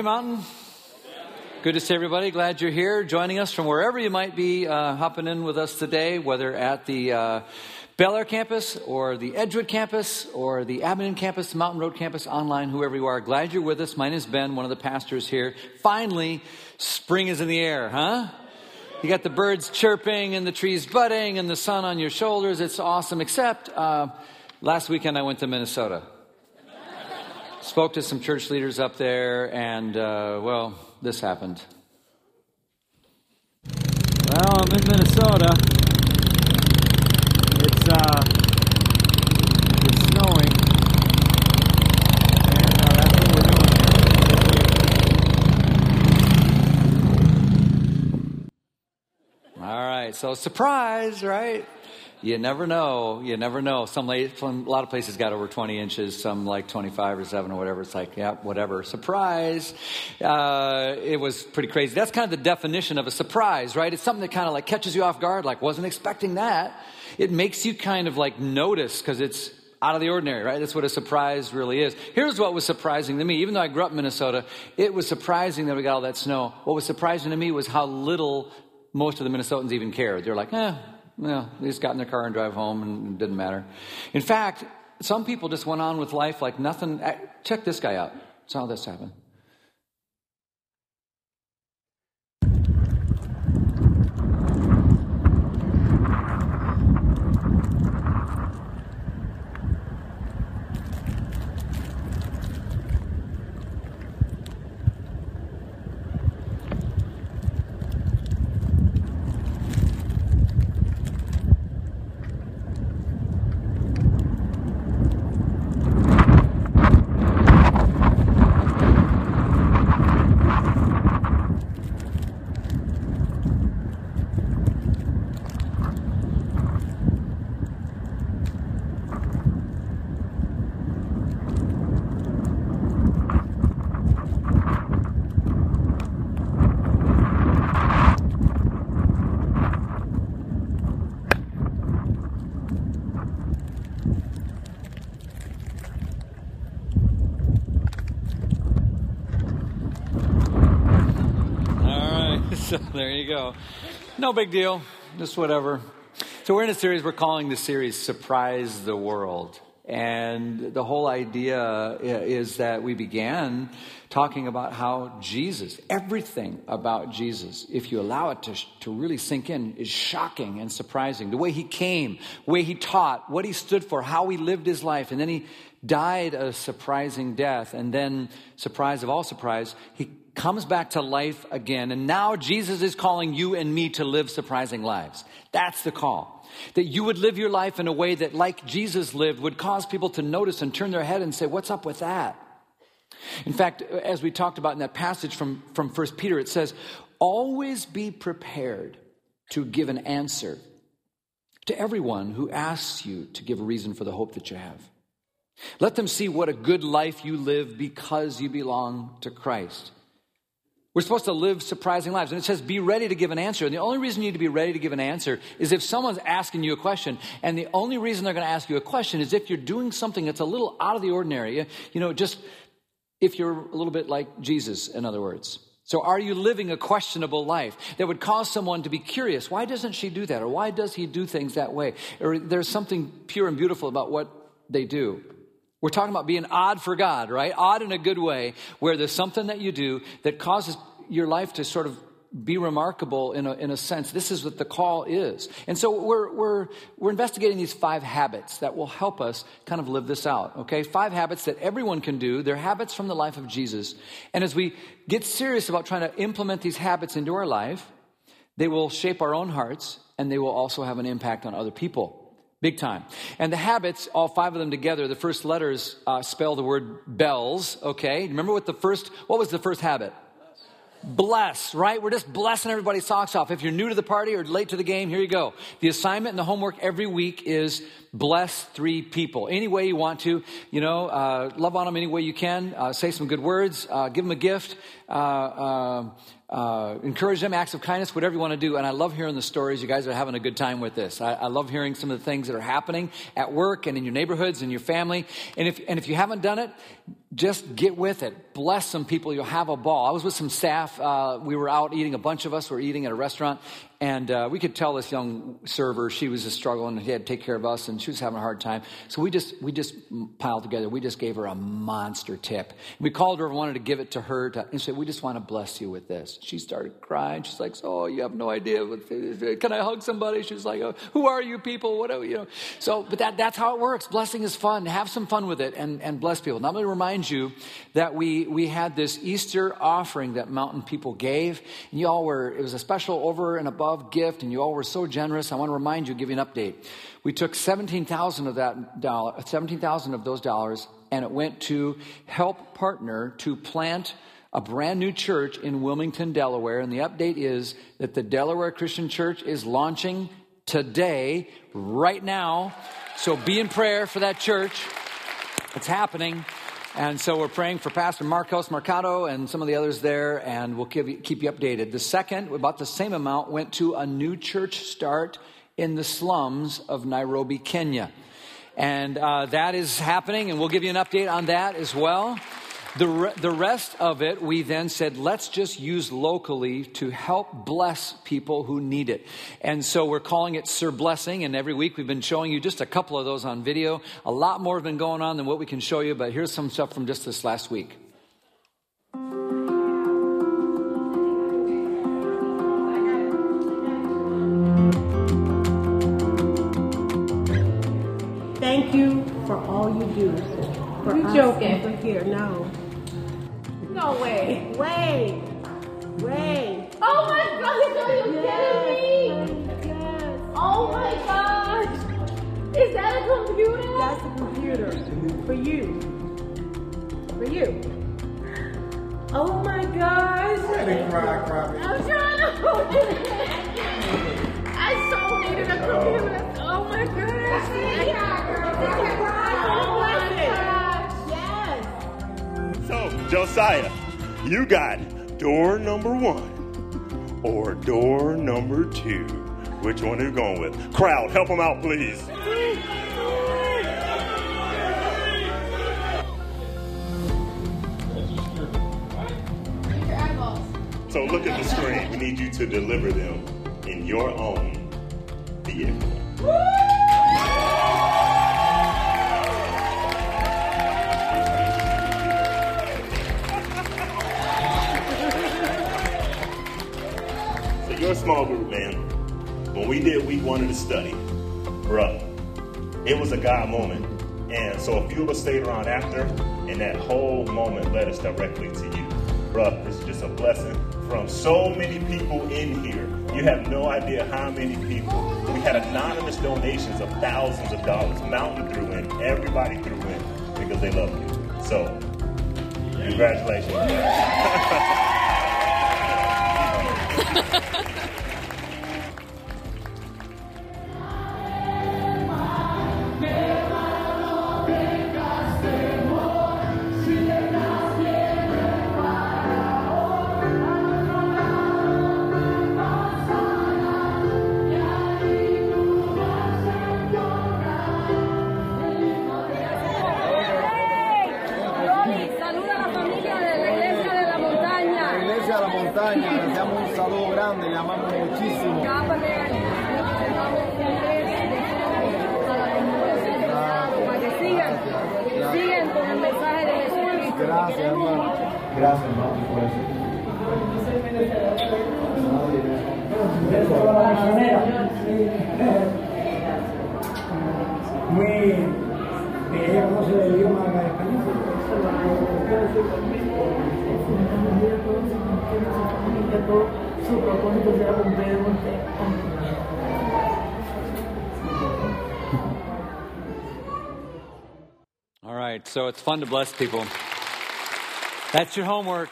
Hey, Mountain. Good to see everybody. Glad you're here, joining us from wherever you might be uh, hopping in with us today, whether at the uh, Bel Air campus or the Edgewood campus or the Abingdon campus, Mountain Road campus, online, whoever you are. Glad you're with us. My name is Ben, one of the pastors here. Finally, spring is in the air, huh? You got the birds chirping and the trees budding and the sun on your shoulders. It's awesome, except uh, last weekend I went to Minnesota. Spoke to some church leaders up there, and uh, well, this happened. Well, I'm in Minnesota. It's uh, it's snowing, and uh, that's what we're doing here. All right, so surprise, right? You never know. You never know. Some, late, some a lot of places got over 20 inches, some like 25 or 7 or whatever. It's like, yeah, whatever. Surprise. Uh, it was pretty crazy. That's kind of the definition of a surprise, right? It's something that kind of like catches you off guard, like, wasn't expecting that. It makes you kind of like notice because it's out of the ordinary, right? That's what a surprise really is. Here's what was surprising to me. Even though I grew up in Minnesota, it was surprising that we got all that snow. What was surprising to me was how little most of the Minnesotans even cared. They're like, eh, well, they just got in their car and drive home and it didn't matter. In fact, some people just went on with life like nothing. Uh, check this guy out. That's how this happened. so there you go. No big deal. Just whatever. So we're in a series, we're calling the series Surprise the World. And the whole idea is that we began talking about how Jesus, everything about Jesus, if you allow it to, to really sink in, is shocking and surprising. The way he came, the way he taught, what he stood for, how he lived his life, and then he died a surprising death. And then, surprise of all surprise, he comes back to life again. And now Jesus is calling you and me to live surprising lives. That's the call. That you would live your life in a way that, like Jesus lived, would cause people to notice and turn their head and say, What's up with that? In fact, as we talked about in that passage from, from 1 Peter, it says, Always be prepared to give an answer to everyone who asks you to give a reason for the hope that you have. Let them see what a good life you live because you belong to Christ. We're supposed to live surprising lives. And it says, be ready to give an answer. And the only reason you need to be ready to give an answer is if someone's asking you a question. And the only reason they're going to ask you a question is if you're doing something that's a little out of the ordinary. You know, just if you're a little bit like Jesus, in other words. So are you living a questionable life that would cause someone to be curious? Why doesn't she do that? Or why does he do things that way? Or there's something pure and beautiful about what they do. We're talking about being odd for God, right? Odd in a good way, where there's something that you do that causes your life to sort of be remarkable in a, in a sense. This is what the call is. And so we're, we're, we're investigating these five habits that will help us kind of live this out, okay? Five habits that everyone can do. They're habits from the life of Jesus. And as we get serious about trying to implement these habits into our life, they will shape our own hearts and they will also have an impact on other people. Big time. And the habits, all five of them together, the first letters uh, spell the word bells, okay? Remember what the first, what was the first habit? Bless, right? We're just blessing everybody's socks off. If you're new to the party or late to the game, here you go. The assignment and the homework every week is bless three people. Any way you want to, you know, uh, love on them any way you can. Uh, say some good words. Uh, give them a gift. Uh, uh, uh, encourage them, acts of kindness, whatever you want to do. And I love hearing the stories. You guys are having a good time with this. I, I, love hearing some of the things that are happening at work and in your neighborhoods and your family. And if, and if you haven't done it, just get with it. Bless some people. You'll have a ball. I was with some staff. Uh, we were out eating. A bunch of us were eating at a restaurant. And uh, we could tell this young server, she was just struggling. He had to take care of us, and she was having a hard time. So we just, we just piled together. We just gave her a monster tip. We called her and wanted to give it to her to, and said, we just want to bless you with this. She started crying. She's like, oh, you have no idea. Can I hug somebody? She's like, oh, who are you people? What are, you know. So, but that, that's how it works. Blessing is fun. Have some fun with it and, and bless people. Now, let me remind you that we, we had this Easter offering that Mountain people gave. And y'all were, it was a special over and above above gift, and you all were so generous. I want to remind you, give you an update. We took 17,000 of that dollar, 17,000 of those dollars, and it went to help partner to plant a brand new church in Wilmington, Delaware. And the update is that the Delaware Christian Church is launching today, right now. So be in prayer for that church. It's happening. And so we're praying for Pastor Marcos Mercado and some of the others there, and we'll keep you, keep you updated. The second, about the same amount, went to a new church start in the slums of Nairobi, Kenya. And uh, that is happening, and we'll give you an update on that as well. The, re- the rest of it, we then said, let's just use locally to help bless people who need it. And so we're calling it Sir Blessing. And every week we've been showing you just a couple of those on video. A lot more have been going on than what we can show you, but here's some stuff from just this last week. Thank you for all you do. For You us joking. here. No. No way. Wait. Wait. Oh my gosh, are you kidding me? Yes. Oh my gosh. Is that a computer? That's the computer. For you. For you. Oh my gosh. Cry, cry, I'm trying to hold it. I so needed a computer. Oh my gosh. Oh my gosh. So, Josiah, you got door number one or door number two. Which one are you going with? Crowd, help them out, please. So look at the screen. We need you to deliver them in your own A small group, man. When we did week one of the study, bruh, it was a God moment. And so a few of us stayed around after, and that whole moment led us directly to you. Bruh, this is just a blessing from so many people in here. You have no idea how many people. We had anonymous donations of thousands of dollars. Mountain threw in, everybody threw in because they love you. So, congratulations. montaña, les damos un saludo grande, le amamos muchísimo. Para que sigan, sigan con el mensaje de Jesucristo. Gracias, hermano. Gracias, hermano, por eso. muy ella conoce el idioma español. Su propósito será cumplir All right, so it's fun to bless people. That's your homework.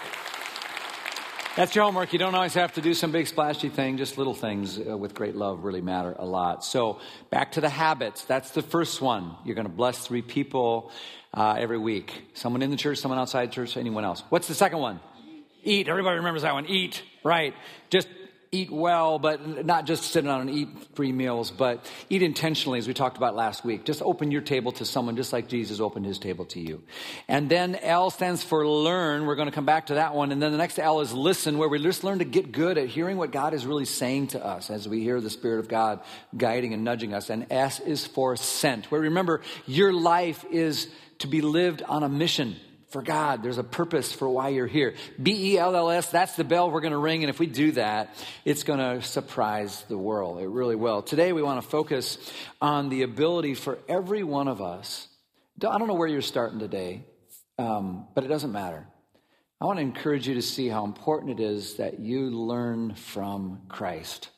That's your homework. You don't always have to do some big splashy thing, just little things uh, with great love really matter a lot. So, back to the habits. That's the first one. You're going to bless three people uh, every week someone in the church, someone outside church, anyone else. What's the second one? Eat. Everybody remembers that one. Eat. Right. Just eat well, but not just sit down and eat free meals, but eat intentionally, as we talked about last week. Just open your table to someone just like Jesus opened his table to you. And then L stands for learn. We're going to come back to that one. And then the next L is listen, where we just learn to get good at hearing what God is really saying to us as we hear the Spirit of God guiding and nudging us. And S is for sent, where remember, your life is to be lived on a mission for God. There's a purpose for why you're here. B E L L S, that's the bell we're going to ring. And if we do that, it's going to surprise the world. It really will. Today, we want to focus on the ability for every one of us. I don't know where you're starting today, um, but it doesn't matter. I want to encourage you to see how important it is that you learn from Christ.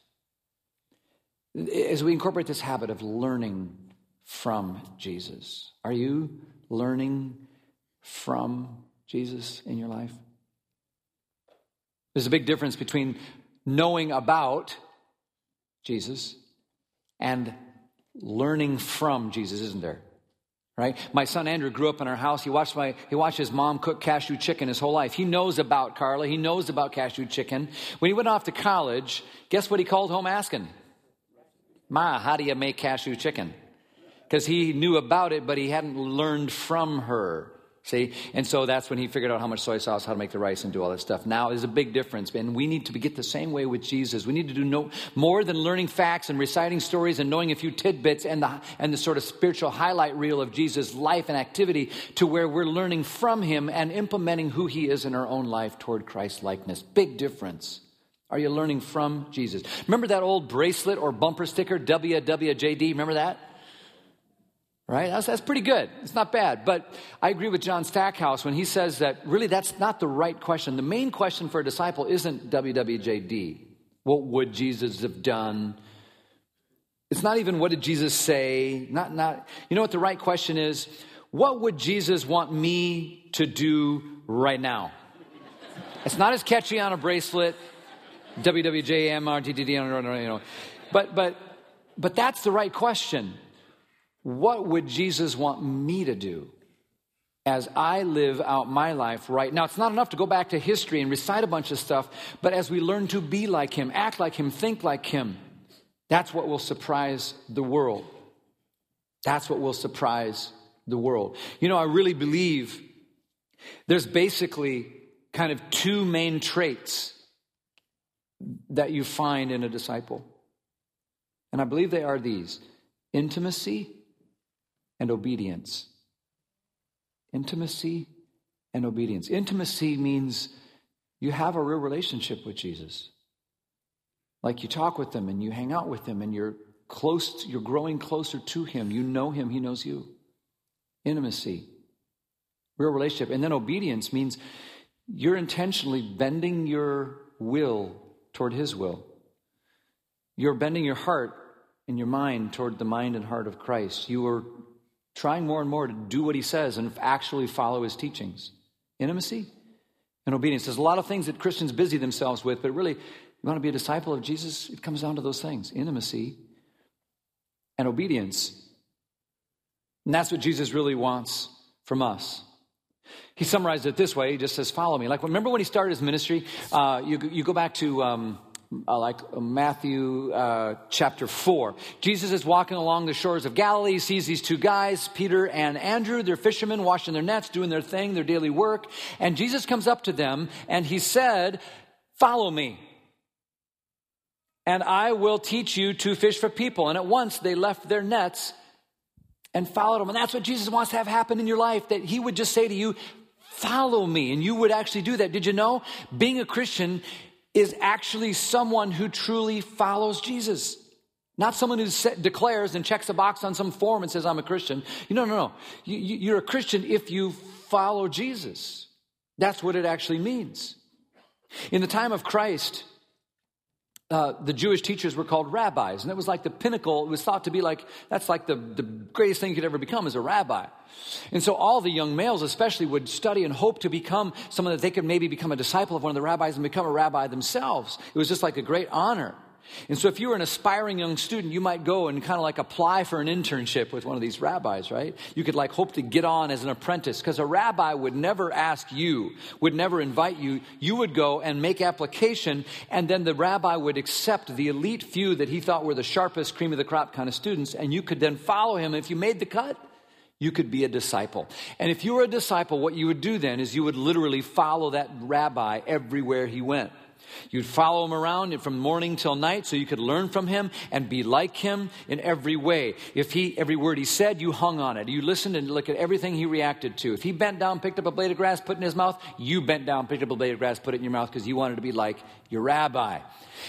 As we incorporate this habit of learning from Jesus, are you learning from Jesus in your life? There's a big difference between knowing about Jesus and learning from Jesus, isn't there? Right? My son Andrew grew up in our house. He watched my he watched his mom cook cashew chicken his whole life. He knows about Carla. He knows about cashew chicken. When he went off to college, guess what he called home asking? Ma, how do you make cashew chicken? Because he knew about it, but he hadn't learned from her. See? And so that's when he figured out how much soy sauce, how to make the rice, and do all that stuff. Now there's a big difference, and we need to get the same way with Jesus. We need to do no, more than learning facts and reciting stories and knowing a few tidbits and the, and the sort of spiritual highlight reel of Jesus' life and activity to where we're learning from him and implementing who he is in our own life toward Christ likeness. Big difference. Are you learning from Jesus? Remember that old bracelet or bumper sticker, WWJD? Remember that? Right? That's, that's pretty good. It's not bad. But I agree with John Stackhouse when he says that really that's not the right question. The main question for a disciple isn't WWJD. What would Jesus have done? It's not even what did Jesus say? Not, not, you know what the right question is? What would Jesus want me to do right now? It's not as catchy on a bracelet, know. But, but, but that's the right question. What would Jesus want me to do as I live out my life right now? It's not enough to go back to history and recite a bunch of stuff, but as we learn to be like Him, act like Him, think like Him, that's what will surprise the world. That's what will surprise the world. You know, I really believe there's basically kind of two main traits that you find in a disciple. And I believe they are these intimacy and obedience. Intimacy and obedience. Intimacy means you have a real relationship with Jesus. Like you talk with him and you hang out with him and you're close, you're growing closer to him. You know him, he knows you. Intimacy, real relationship. And then obedience means you're intentionally bending your will toward his will. You're bending your heart and your mind toward the mind and heart of Christ. You are trying more and more to do what he says and actually follow his teachings. Intimacy and obedience. There's a lot of things that Christians busy themselves with, but really, you want to be a disciple of Jesus? It comes down to those things intimacy and obedience. And that's what Jesus really wants from us. He summarized it this way. He just says, Follow me. Like, remember when he started his ministry? Uh, you, you go back to. Um, uh, like Matthew uh, chapter 4. Jesus is walking along the shores of Galilee, sees these two guys, Peter and Andrew. They're fishermen washing their nets, doing their thing, their daily work. And Jesus comes up to them and he said, Follow me. And I will teach you to fish for people. And at once they left their nets and followed him. And that's what Jesus wants to have happen in your life that he would just say to you, Follow me. And you would actually do that. Did you know? Being a Christian is actually someone who truly follows Jesus. Not someone who declares and checks a box on some form and says, I'm a Christian. No, no. You, you're a Christian if you follow Jesus. That's what it actually means. In the time of Christ, uh, the Jewish teachers were called rabbis, and it was like the pinnacle. It was thought to be like that's like the, the greatest thing you could ever become as a rabbi. And so all the young males, especially, would study and hope to become someone that they could maybe become a disciple of one of the rabbis and become a rabbi themselves. It was just like a great honor. And so, if you were an aspiring young student, you might go and kind of like apply for an internship with one of these rabbis, right? You could like hope to get on as an apprentice because a rabbi would never ask you, would never invite you. You would go and make application, and then the rabbi would accept the elite few that he thought were the sharpest, cream of the crop kind of students, and you could then follow him. If you made the cut, you could be a disciple. And if you were a disciple, what you would do then is you would literally follow that rabbi everywhere he went. You'd follow him around from morning till night so you could learn from him and be like him in every way. If he, every word he said, you hung on it. You listened and looked at everything he reacted to. If he bent down, picked up a blade of grass, put it in his mouth, you bent down, picked up a blade of grass, put it in your mouth because you wanted to be like your rabbi.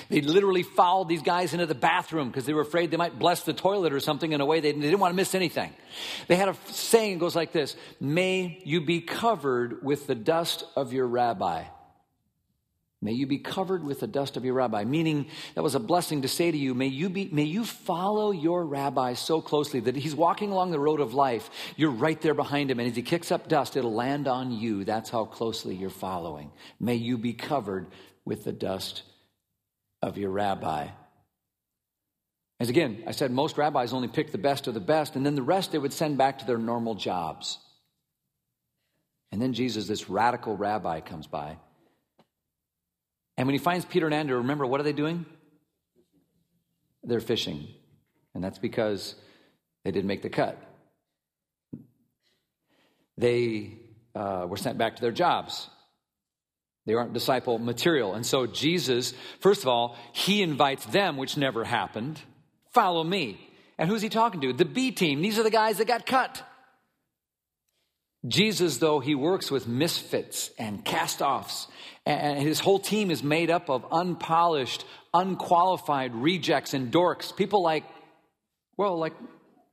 They literally followed these guys into the bathroom because they were afraid they might bless the toilet or something in a way they, didn't want to miss anything. They had a saying that goes like this May you be covered with the dust of your rabbi. May you be covered with the dust of your rabbi, meaning that was a blessing to say to you, may you, be, may you follow your rabbi so closely that he's walking along the road of life. You're right there behind him, and as he kicks up dust, it'll land on you. That's how closely you're following. May you be covered with the dust of your rabbi. As again, I said most rabbis only pick the best of the best, and then the rest they would send back to their normal jobs. And then Jesus, this radical rabbi, comes by and when he finds Peter and Andrew, remember, what are they doing? They're fishing. And that's because they didn't make the cut. They uh, were sent back to their jobs. They aren't disciple material. And so Jesus, first of all, he invites them, which never happened. Follow me. And who's he talking to? The B team. These are the guys that got cut. Jesus, though, he works with misfits and cast offs, and his whole team is made up of unpolished, unqualified rejects and dorks. People like, well, like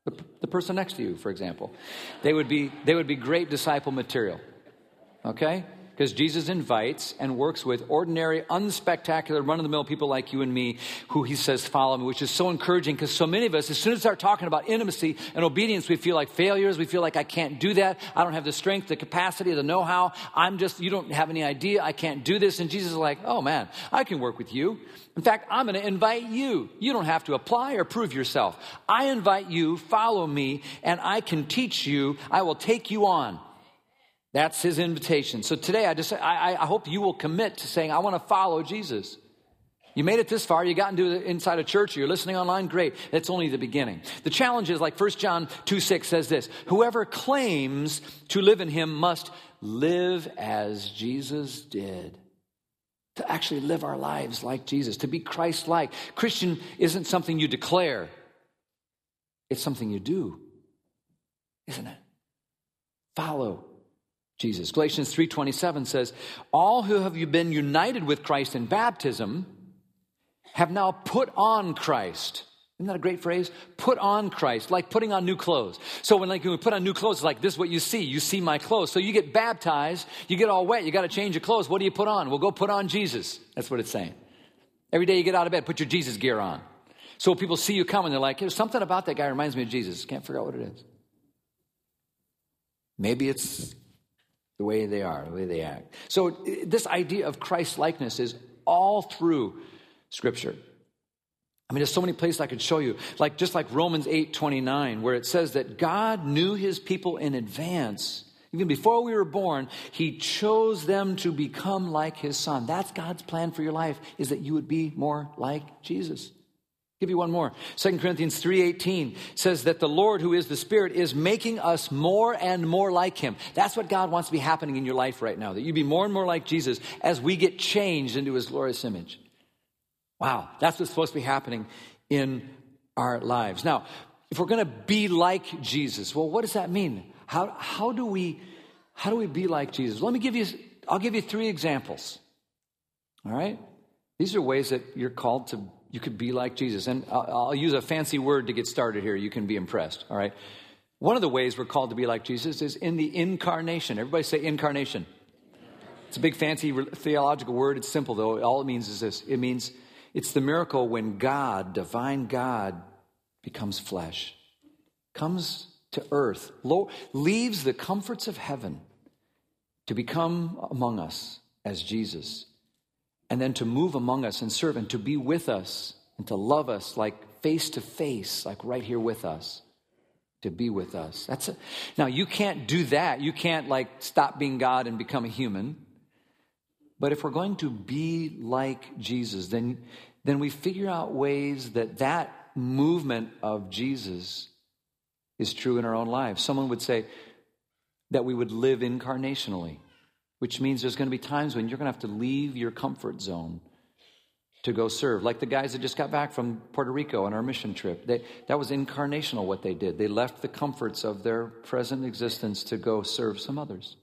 the, the person next to you, for example. They would be, they would be great disciple material. Okay? Because Jesus invites and works with ordinary, unspectacular, run of the mill people like you and me who he says follow me, which is so encouraging because so many of us, as soon as we start talking about intimacy and obedience, we feel like failures. We feel like I can't do that. I don't have the strength, the capacity, the know how. I'm just, you don't have any idea. I can't do this. And Jesus is like, oh man, I can work with you. In fact, I'm going to invite you. You don't have to apply or prove yourself. I invite you, follow me, and I can teach you. I will take you on. That's his invitation. So today, I just I, I hope you will commit to saying, I want to follow Jesus. You made it this far, you got into inside a church, you're listening online, great. That's only the beginning. The challenge is like 1 John 2 6 says this Whoever claims to live in him must live as Jesus did. To actually live our lives like Jesus, to be Christ like. Christian isn't something you declare, it's something you do, isn't it? Follow Jesus. Galatians 3:27 says, "All who have been united with Christ in baptism have now put on Christ." Isn't that a great phrase? Put on Christ, like putting on new clothes. So when like when we put on new clothes, it's like this is what you see. You see my clothes. So you get baptized, you get all wet, you got to change your clothes. What do you put on? Well, go put on Jesus. That's what it's saying. Every day you get out of bed, put your Jesus gear on. So people see you coming, they're like, there's something about that guy reminds me of Jesus. Can't figure out what it is. Maybe it's the way they are, the way they act. So, this idea of Christ likeness is all through Scripture. I mean, there's so many places I could show you, like just like Romans 8 29, where it says that God knew his people in advance. Even before we were born, he chose them to become like his son. That's God's plan for your life, is that you would be more like Jesus give you one more. 2 corinthians 3.18 says that the lord who is the spirit is making us more and more like him. That's what god wants to be happening in your life right now that you be more and more like jesus as we get changed into his glorious image. Wow that's what's supposed to be happening in our lives. Now if we're going to be like jesus well what does that mean? How, how do we how do we be like jesus? Let me give you i'll give you three examples. All right? These are ways that you're called to you could be like Jesus. And I'll, use a fancy word to get started here. You can be impressed, all right? One of the ways we're called to be like Jesus is in the incarnation. Everybody say incarnation. It's a big fancy theological word. It's simple though. All it means is this it means it's the miracle when God, divine God, becomes flesh, comes to earth, leaves the comforts of heaven to become among us as Jesus and then to move among us and serve and to be with us and to love us like face to face, like right here with us, to be with us. That's a, now you can't do that. You can't like stop being God and become a human. But if we're going to be like Jesus, then then we figure out ways that that movement of Jesus is true in our own lives. Someone would say that we would live incarnationally, which means there's going to be times when you're going to have to leave your comfort zone to go serve. Like the guys that just got back from Puerto Rico on our mission trip. They, that was incarnational what they did. They left the comforts of their present existence to go serve some others.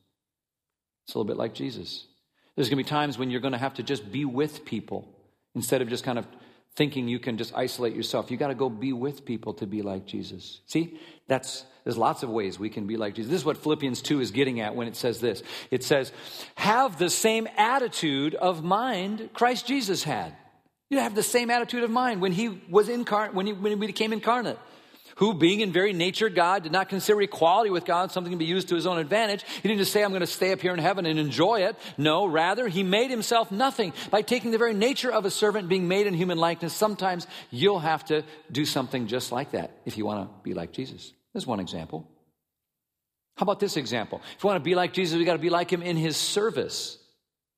It's a little bit like Jesus. There's going to be times when you're going to have to just be with people instead of just kind of thinking you can just isolate yourself. You got to go be with people to be like Jesus. See, that's there's lots of ways we can be like Jesus. This is what Philippians 2 is getting at when it says this. It says, "Have the same attitude of mind Christ Jesus had." You have the same attitude of mind when he was incarnate, when he, when he became incarnate. Who, being in very nature God, did not consider equality with God something to be used to his own advantage. He didn't just say, I'm going to stay up here in heaven and enjoy it. No, rather, he made himself nothing by taking the very nature of a servant, being made in human likeness. Sometimes you'll have to do something just like that if you want to be like Jesus. There's one example. How about this example? If you want to be like Jesus, we got to be like him in his service.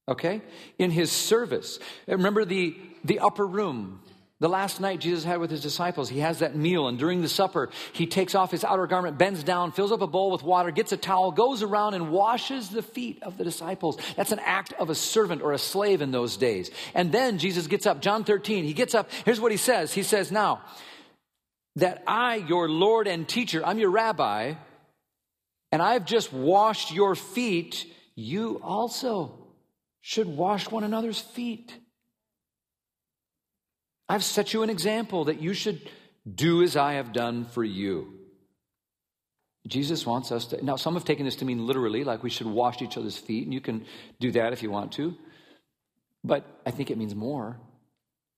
Okay? In his service. Remember the, the upper room the last night Jesus had with his disciples, he has that meal, and during the supper, he takes off his outer garment, bends down, fills up a bowl with water, gets a towel, goes around and washes the feet of the disciples. That's an act of a servant or a slave in those days. And then Jesus gets up, John 13, he gets up, here's what he says. He says, Now, that I, your Lord and teacher, I'm your rabbi, and I've just washed your feet, you also should wash one another's feet. I've set you an example that you should do as I have done for you. Jesus wants us to. Now, some have taken this to mean literally, like we should wash each other's feet, and you can do that if you want to. But I think it means more.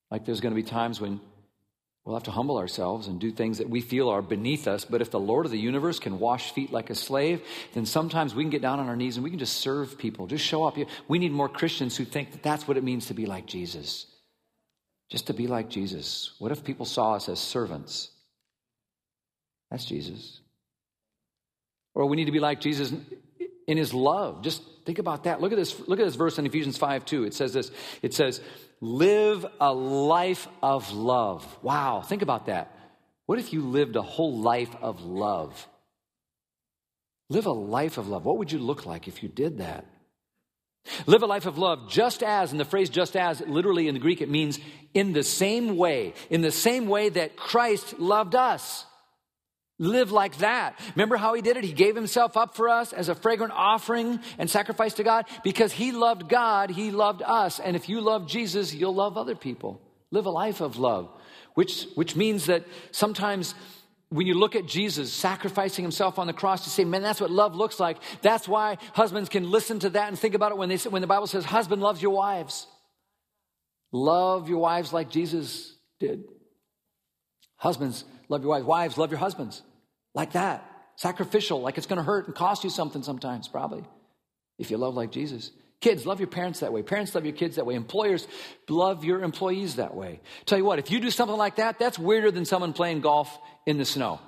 Like there's going to be times when we'll have to humble ourselves and do things that we feel are beneath us. But if the Lord of the universe can wash feet like a slave, then sometimes we can get down on our knees and we can just serve people, just show up. We need more Christians who think that that's what it means to be like Jesus just to be like Jesus. What if people saw us as servants? That's Jesus. Or we need to be like Jesus in his love. Just think about that. Look at this, look at this verse in Ephesians 5 2. It says this. It says, live a life of love. Wow, think about that. What if you lived a whole life of love? Live a life of love. What would you look like if you did that? Live a life of love just as, and the phrase just as, literally in the Greek, it means in the same way, in the same way that Christ loved us. Live like that. Remember how he did it? He gave himself up for us as a fragrant offering and sacrifice to God. Because he loved God, he loved us. And if you love Jesus, you'll love other people. Live a life of love, which, which means that sometimes when you look at Jesus sacrificing himself on the cross to say, man, that's what love looks like. That's why husbands can listen to that and think about it when, they, when the Bible says, husband loves your wives. Love your wives like Jesus did. Husbands, love your wives. Wives, love your husbands. Like that. Sacrificial, like it's going to hurt and cost you something sometimes, probably, if you love like Jesus. Kids, love your parents that way. Parents, love your kids that way. Employers, love your employees that way. Tell you what, if you do something like that, that's weirder than someone playing golf in the snow.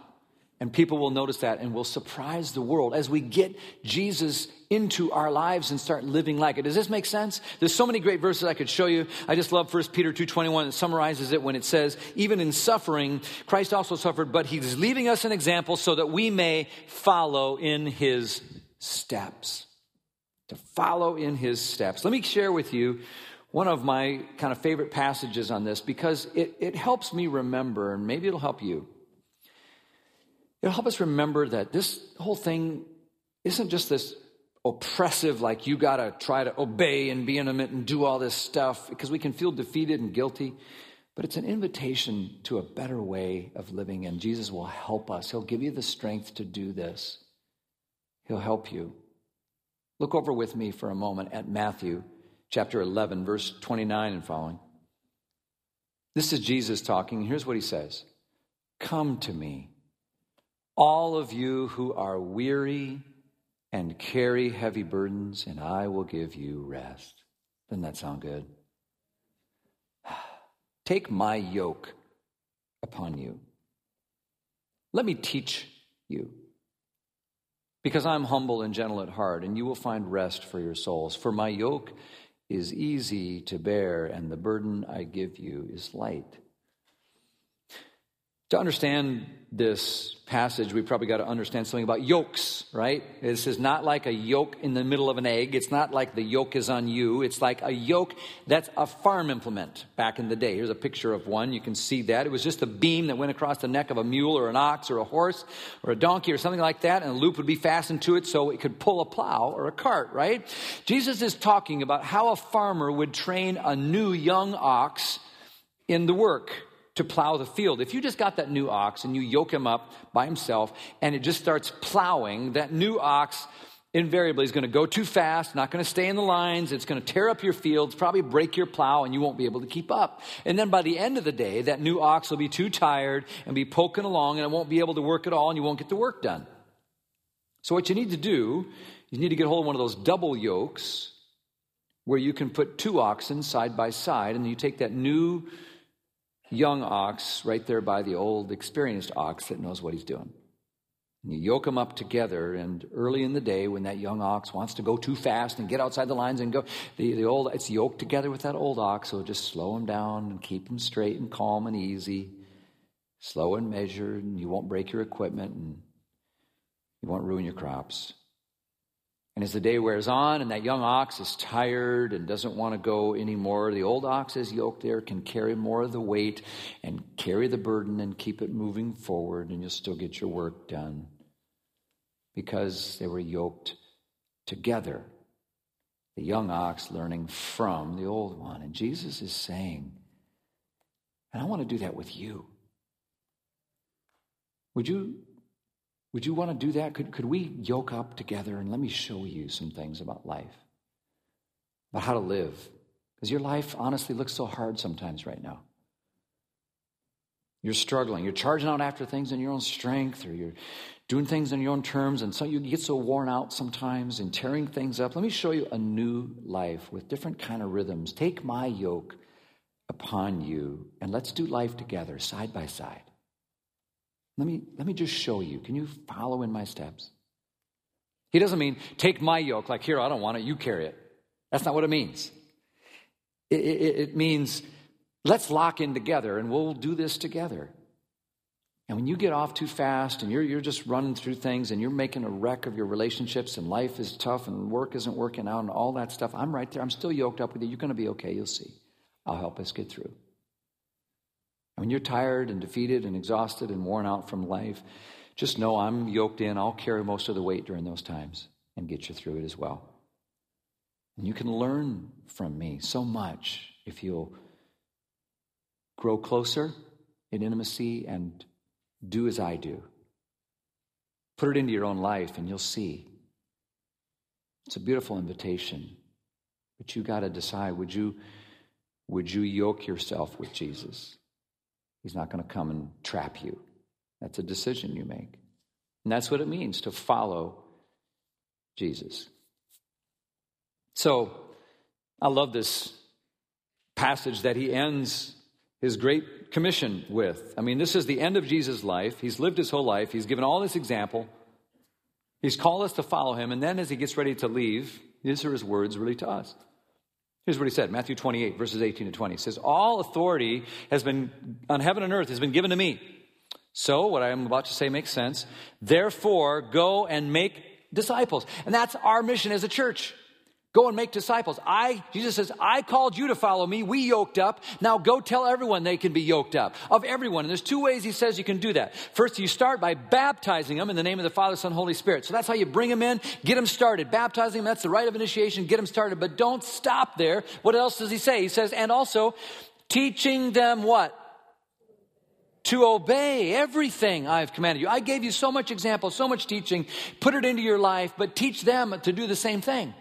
And people will notice that and will surprise the world as we get Jesus into our lives and start living like it. Does this make sense? There's so many great verses I could show you. I just love 1 Peter 2.21 that summarizes it when it says, even in suffering, Christ also suffered, but he's leaving us an example so that we may follow in his steps to follow in his steps. Let me share with you one of my kind of favorite passages on this because it, it helps me remember, and maybe it'll help you. It'll help us remember that this whole thing isn't just this oppressive, like you got to try to obey and be intimate and do all this stuff because we can feel defeated and guilty. But it's an invitation to a better way of living, and Jesus will help us. He'll give you the strength to do this, He'll help you. Look over with me for a moment at Matthew chapter 11, verse 29 and following. This is Jesus talking. Here's what he says Come to me, all of you who are weary and carry heavy burdens, and I will give you rest. Doesn't that sound good? Take my yoke upon you. Let me teach you. Because I'm humble and gentle at heart, and you will find rest for your souls. For my yoke is easy to bear, and the burden I give you is light. To understand this passage, we probably got to understand something about yokes, right? This is not like a yolk in the middle of an egg. It's not like the yolk is on you. It's like a yoke that's a farm implement back in the day. Here's a picture of one. You can see that. It was just a beam that went across the neck of a mule or an ox or a horse or a donkey or something like that, and a loop would be fastened to it so it could pull a plow or a cart, right? Jesus is talking about how a farmer would train a new young ox in the work to plow the field. If you just got that new ox and you yoke him up by himself and it just starts plowing, that new ox invariably is going to go too fast, not going to stay in the lines, it's going to tear up your fields, probably break your plow, and you won't be able to keep up. And then by the end of the day, that new ox will be too tired and be poking along and it won't be able to work at all and you won't get the work done. So what you need to do, you need to get hold of one of those double yokes where you can put two oxen side by side and you take that new young ox right there by the old experienced ox that knows what he's doing. And you yoke them up together, and early in the day, when that young ox wants to go too fast and get outside the lines and go, the, the old it's yoked together with that old ox, so just slow him down and keep him straight and calm and easy, slow and measured, and you won't break your equipment and you won't ruin your crops. And as the day wears on and that young ox is tired and doesn't want to go anymore, the old ox is yoked there, can carry more of the weight and carry the burden and keep it moving forward, and you'll still get your work done because they were yoked together. The young ox learning from the old one. And Jesus is saying, and I want to do that with you. Would you would you want to do that? Could, could we yoke up together and let me show you some things about life, about how to live? Because your life honestly looks so hard sometimes right now. You're struggling. You're charging out after things in your own strength, or you're doing things in your own terms, and so you get so worn out sometimes and tearing things up. Let me show you a new life with different kind of rhythms. Take my yoke upon you, and let's do life together, side by side. Let me, let me just show you. Can you follow in my steps? He doesn't mean take my yoke, like, here, I don't want it, you carry it. That's not what it means. It, it, it means let's lock in together and we'll do this together. And when you get off too fast and you're, you're just running through things and you're making a wreck of your relationships and life is tough and work isn't working out and all that stuff, I'm right there. I'm still yoked up with you. You're going to be okay. You'll see. I'll help us get through. When you're tired and defeated and exhausted and worn out from life, just know I'm yoked in. I'll carry most of the weight during those times and get you through it as well. And you can learn from me so much if you'll grow closer in intimacy and do as I do. Put it into your own life and you'll see. It's a beautiful invitation. But you got to decide would you would you yoke yourself with Jesus? He's not going to come and trap you. That's a decision you make. And that's what it means to follow Jesus. So, I love this passage that he ends his great commission with. I mean, this is the end of Jesus' life. He's lived his whole life, he's given all this example. He's called us to follow him, and then as he gets ready to leave, these are his words really to us. Here's what he said Matthew 28, verses 18 to 20. He says, All authority has been on heaven and earth has been given to me. So, what I am about to say makes sense. Therefore, go and make disciples. And that's our mission as a church. Go and make disciples. I, Jesus says, I called you to follow me. We yoked up. Now go tell everyone they can be yoked up. Of everyone. And there's two ways he says you can do that. First, you start by baptizing them in the name of the Father, Son, Holy Spirit. So that's how you bring them in, get them started. Baptizing them, that's the rite of initiation, get them started. But don't stop there. What else does he say? He says, and also teaching them what? to obey everything I've commanded you. I gave you so much example, so much teaching. Put it into your life, but teach them to do the same thing.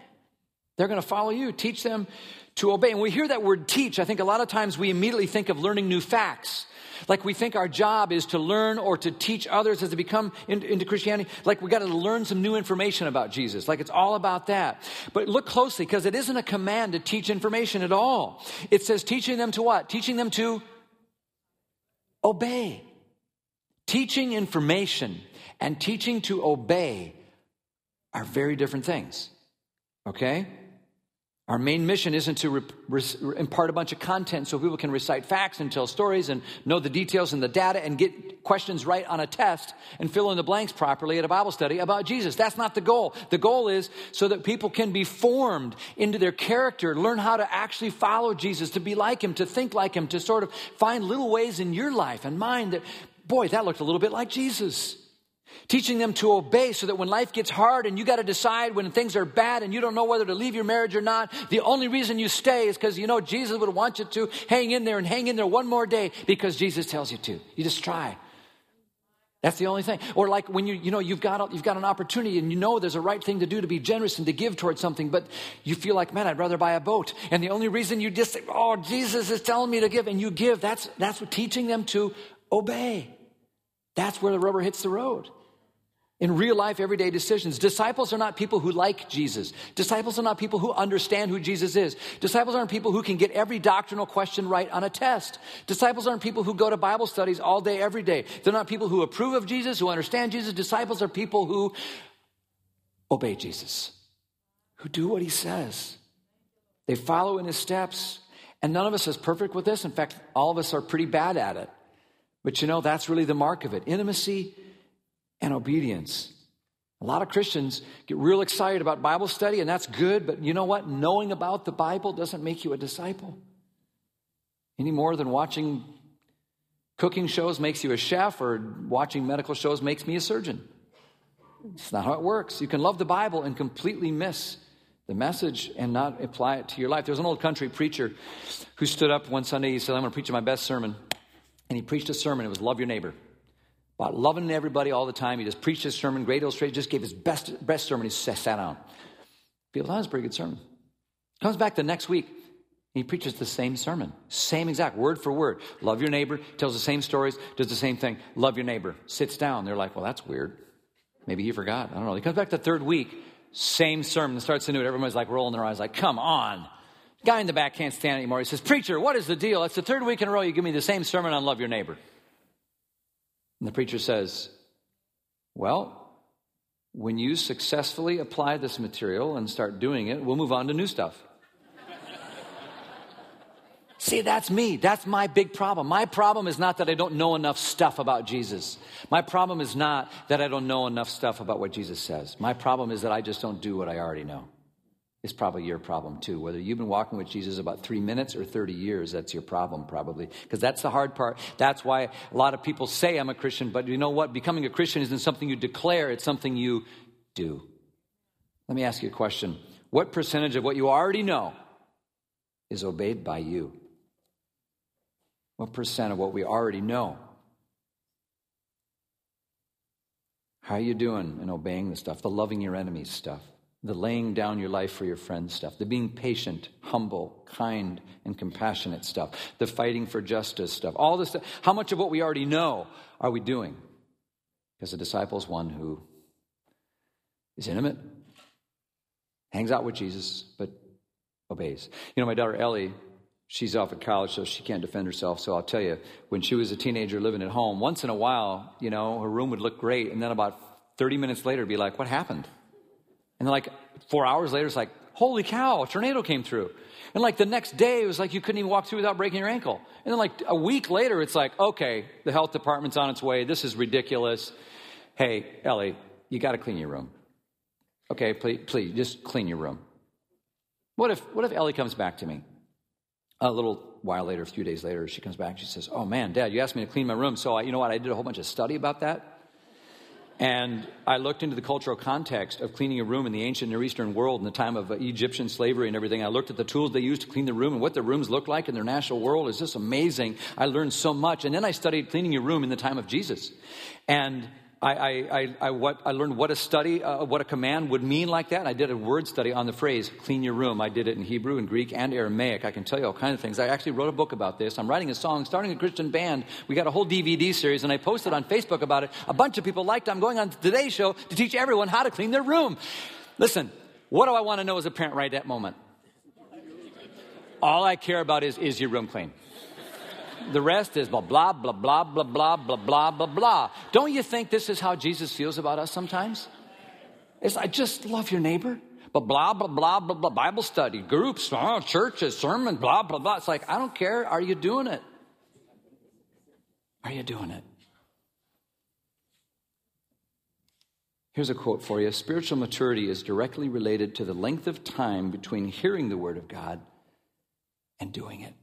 They're going to follow you. Teach them to obey. And we hear that word teach. I think a lot of times we immediately think of learning new facts. Like we think our job is to learn or to teach others as they become into Christianity. Like we got to learn some new information about Jesus. Like it's all about that. But look closely because it isn't a command to teach information at all. It says teaching them to what? Teaching them to obey. Teaching information and teaching to obey are very different things. Okay? Our main mission isn't to re- re- impart a bunch of content so people can recite facts and tell stories and know the details and the data and get questions right on a test and fill in the blanks properly at a Bible study about Jesus. That's not the goal. The goal is so that people can be formed into their character, learn how to actually follow Jesus, to be like him, to think like him, to sort of find little ways in your life and mine that, boy, that looked a little bit like Jesus. Teaching them to obey so that when life gets hard and you got to decide when things are bad and you don't know whether to leave your marriage or not, the only reason you stay is because you know Jesus would want you to hang in there and hang in there one more day because Jesus tells you to. You just try. That's the only thing. Or like when you, you know, you've got, you've got an opportunity and you know there's a right thing to do to be generous and to give towards something, but you feel like, man, I'd rather buy a boat. And the only reason you just say, oh, Jesus is telling me to give and you give, that's, that's what teaching them to obey. That's where the rubber hits the road in real life, everyday decisions. Disciples are not people who like Jesus. Disciples are not people who understand who Jesus is. Disciples aren't people who can get every doctrinal question right on a test. Disciples aren't people who go to Bible studies all day, every day. They're not people who approve of Jesus, who understand Jesus. Disciples are people who obey Jesus, who do what he says. They follow in his steps. And none of us is perfect with this. In fact, all of us are pretty bad at it. But you know, that's really the mark of it intimacy and obedience. A lot of Christians get real excited about Bible study, and that's good, but you know what? Knowing about the Bible doesn't make you a disciple any more than watching cooking shows makes you a chef or watching medical shows makes me a surgeon. It's not how it works. You can love the Bible and completely miss the message and not apply it to your life. There was an old country preacher who stood up one Sunday. He said, I'm going to preach my best sermon. And he preached a sermon. It was Love Your Neighbor about loving everybody all the time. He just preached his sermon, great illustration, just gave his best, best sermon. He sat down. People, that was a pretty good sermon. Comes back the next week. He preaches the same sermon, same exact word for word. Love your neighbor, tells the same stories, does the same thing. Love your neighbor. Sits down. They're like, well, that's weird. Maybe he forgot. I don't know. He comes back the third week, same sermon, starts to do it. Everybody's like rolling their eyes, like, come on. Guy in the back can't stand anymore. He says, Preacher, what is the deal? It's the third week in a row you give me the same sermon on love your neighbor. And the preacher says, Well, when you successfully apply this material and start doing it, we'll move on to new stuff. See, that's me. That's my big problem. My problem is not that I don't know enough stuff about Jesus. My problem is not that I don't know enough stuff about what Jesus says. My problem is that I just don't do what I already know. It's probably your problem too. Whether you've been walking with Jesus about three minutes or 30 years, that's your problem probably. Because that's the hard part. That's why a lot of people say, I'm a Christian, but you know what? Becoming a Christian isn't something you declare, it's something you do. Let me ask you a question. What percentage of what you already know is obeyed by you? What percent of what we already know? How are you doing in obeying the stuff, the loving your enemies stuff? The laying down your life for your friends stuff, the being patient, humble, kind, and compassionate stuff, the fighting for justice stuff, all this stuff. How much of what we already know are we doing? Because a disciple is one who is intimate, hangs out with Jesus, but obeys. You know, my daughter Ellie, she's off at college, so she can't defend herself. So I'll tell you, when she was a teenager living at home, once in a while, you know, her room would look great, and then about 30 minutes later, be like, What happened? And then like four hours later, it's like, holy cow, a tornado came through. And like the next day, it was like you couldn't even walk through without breaking your ankle. And then like a week later, it's like, okay, the health department's on its way. This is ridiculous. Hey, Ellie, you got to clean your room. Okay, please, please, just clean your room. What if, what if Ellie comes back to me? A little while later, a few days later, she comes back. She says, "Oh man, Dad, you asked me to clean my room, so I, you know what? I did a whole bunch of study about that. And I looked into the cultural context of cleaning a room in the ancient Near Eastern world in the time of uh, Egyptian slavery and everything. I looked at the tools they used to clean the room and what the rooms looked like in their national world. It's just amazing. I learned so much. And then I studied cleaning a room in the time of Jesus. And I, I, I, what, I learned what a study, uh, what a command would mean like that. I did a word study on the phrase, clean your room. I did it in Hebrew and Greek and Aramaic. I can tell you all kinds of things. I actually wrote a book about this. I'm writing a song, starting a Christian band. We got a whole DVD series, and I posted on Facebook about it. A bunch of people liked it. I'm going on today's show to teach everyone how to clean their room. Listen, what do I want to know as a parent right at that moment? All I care about is, is your room clean? The rest is blah, blah, blah, blah, blah, blah, blah, blah, blah, blah. Don't you think this is how Jesus feels about us sometimes? It's I just love your neighbor. But blah, blah, blah, blah, blah, Bible study, groups, oh, churches, sermon, blah, blah, blah. It's like, I don't care. Are you doing it? Are you doing it? Here's a quote for you Spiritual maturity is directly related to the length of time between hearing the Word of God and doing it.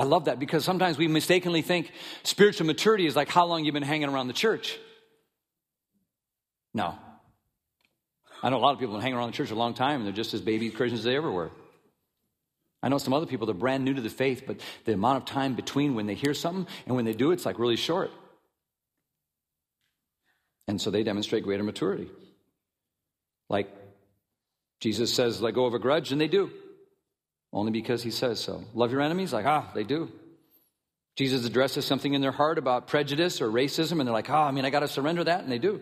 I love that because sometimes we mistakenly think spiritual maturity is like how long you've been hanging around the church. No. I know a lot of people that hang around the church a long time and they're just as baby Christians as they ever were. I know some other people that are brand new to the faith, but the amount of time between when they hear something and when they do it's like really short. And so they demonstrate greater maturity. Like Jesus says, let go of a grudge, and they do. Only because he says so. Love your enemies? Like, ah, they do. Jesus addresses something in their heart about prejudice or racism, and they're like, oh, I mean, I got to surrender that, and they do.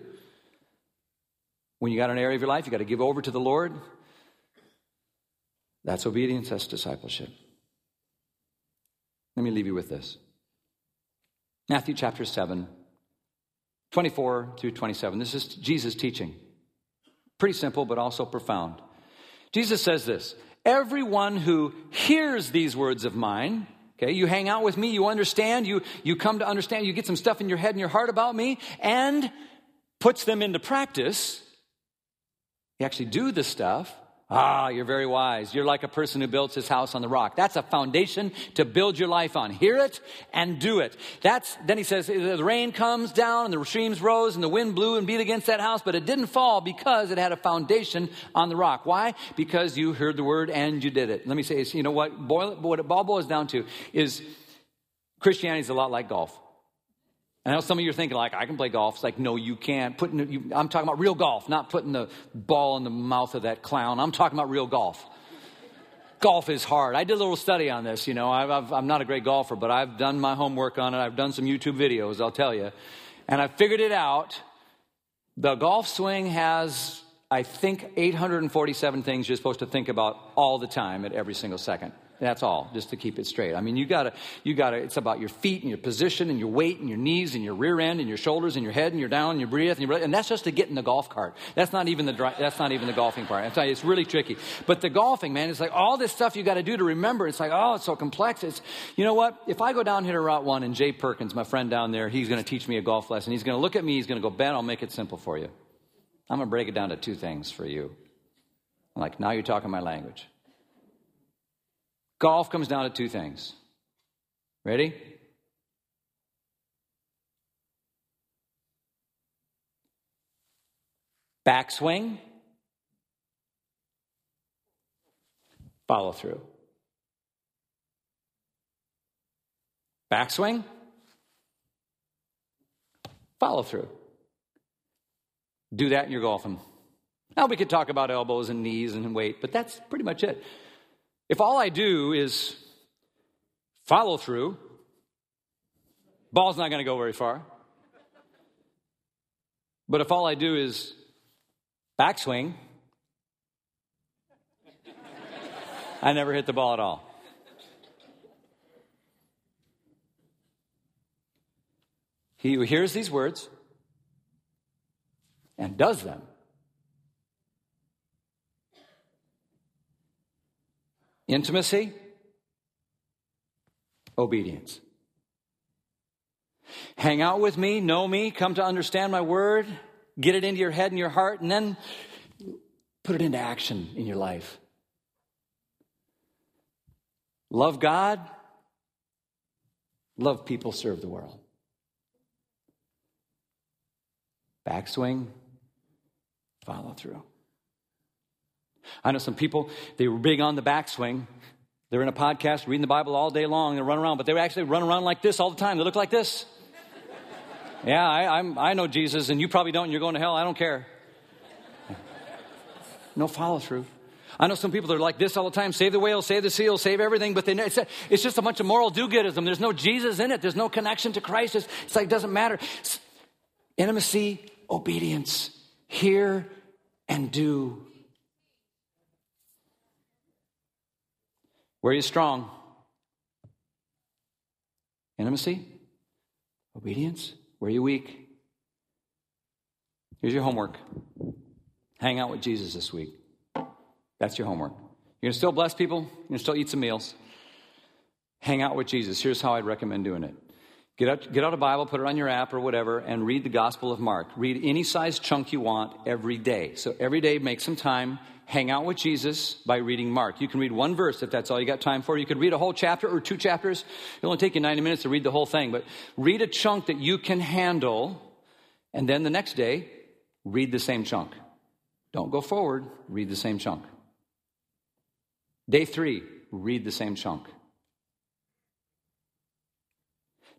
When you got an area of your life you got to give over to the Lord, that's obedience, that's discipleship. Let me leave you with this Matthew chapter 7, 24 through 27. This is Jesus teaching. Pretty simple, but also profound. Jesus says this Everyone who hears these words of mine, okay, you hang out with me, you understand, you, you come to understand, you get some stuff in your head and your heart about me, and puts them into practice, you actually do the stuff, Ah, you're very wise. You're like a person who builds his house on the rock. That's a foundation to build your life on. Hear it and do it. That's, then he says, the rain comes down and the streams rose and the wind blew and beat against that house, but it didn't fall because it had a foundation on the rock. Why? Because you heard the word and you did it. Let me say, you know what, boil, what it all boils down to is Christianity is a lot like golf. I know some of you are thinking, like, I can play golf. It's like, no, you can't. Putting, you, I'm talking about real golf, not putting the ball in the mouth of that clown. I'm talking about real golf. golf is hard. I did a little study on this. You know, i am not a great golfer, but I've done my homework on it. I've done some YouTube videos, I'll tell you. And I figured it out. The golf swing has, I think, 847 things you're supposed to think about all the time at every single second. That's all, just to keep it straight. I mean, you gotta, you gotta, it's about your feet and your position and your weight and your knees and your rear end and your shoulders and your head and your down and your breath and your. And that's just to get in the golf cart. That's not even the, that's not even the golfing part. I'm it's really tricky. But the golfing, man, it's like all this stuff you gotta do to remember. It's like, oh, it's so complex. It's, you know what? If I go down here to Route 1 and Jay Perkins, my friend down there, he's gonna teach me a golf lesson. He's gonna look at me, he's gonna go, Ben, I'll make it simple for you. I'm gonna break it down to two things for you. I'm like, now you're talking my language. Golf comes down to two things. Ready? Backswing, follow through. Backswing, follow through. Do that and you're golfing. Now we could talk about elbows and knees and weight, but that's pretty much it. If all I do is follow through, ball's not going to go very far. But if all I do is backswing, I never hit the ball at all. He who hears these words and does them Intimacy, obedience. Hang out with me, know me, come to understand my word, get it into your head and your heart, and then put it into action in your life. Love God, love people, serve the world. Backswing, follow through. I know some people, they were big on the backswing. They're in a podcast, reading the Bible all day long, they run around, but they actually run around like this all the time. They look like this. Yeah, I, I'm, I know Jesus, and you probably don't, and you're going to hell. I don't care. No follow through. I know some people that are like this all the time save the whale, save the seal, save everything, but they, it's, it's just a bunch of moral do goodism. There's no Jesus in it, there's no connection to Christ. It's, it's like, it doesn't matter. It's intimacy, obedience, hear and do Where are you strong? Intimacy? Obedience? Where are you weak? Here's your homework. Hang out with Jesus this week. That's your homework. You're going to still bless people, you're going to still eat some meals. Hang out with Jesus. Here's how I'd recommend doing it. Get out, get out a Bible, put it on your app or whatever, and read the Gospel of Mark. Read any size chunk you want every day. So every day, make some time, hang out with Jesus by reading Mark. You can read one verse if that's all you got time for. You could read a whole chapter or two chapters. It'll only take you 90 minutes to read the whole thing, but read a chunk that you can handle, and then the next day, read the same chunk. Don't go forward, read the same chunk. Day three, read the same chunk.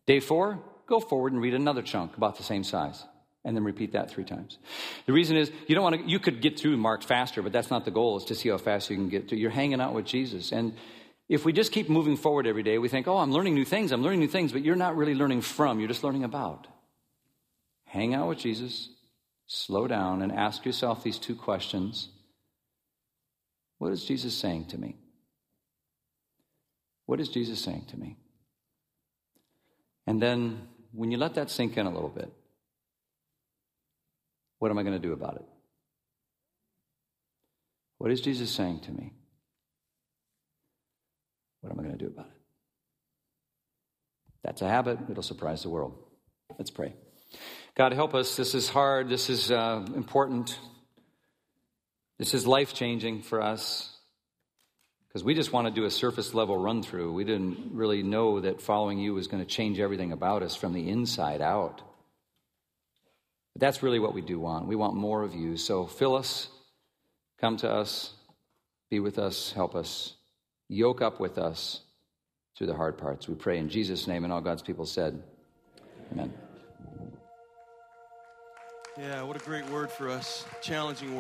Day four, go forward and read another chunk about the same size. And then repeat that three times. The reason is you don't want to, you could get through Mark faster, but that's not the goal, is to see how fast you can get through. You're hanging out with Jesus. And if we just keep moving forward every day, we think, oh, I'm learning new things, I'm learning new things, but you're not really learning from, you're just learning about. Hang out with Jesus, slow down, and ask yourself these two questions What is Jesus saying to me? What is Jesus saying to me? And then when you let that sink in a little bit, what am I going to do about it? What is Jesus saying to me? What am I going to do about it? That's a habit. It'll surprise the world. Let's pray. God, help us. This is hard. This is uh, important. This is life changing for us because we just want to do a surface level run through. We didn't really know that following you was going to change everything about us from the inside out. But that's really what we do want. We want more of you. So fill us, come to us, be with us, help us, yoke up with us through the hard parts. We pray in Jesus' name, and all God's people said, Amen. Yeah, what a great word for us. Challenging word.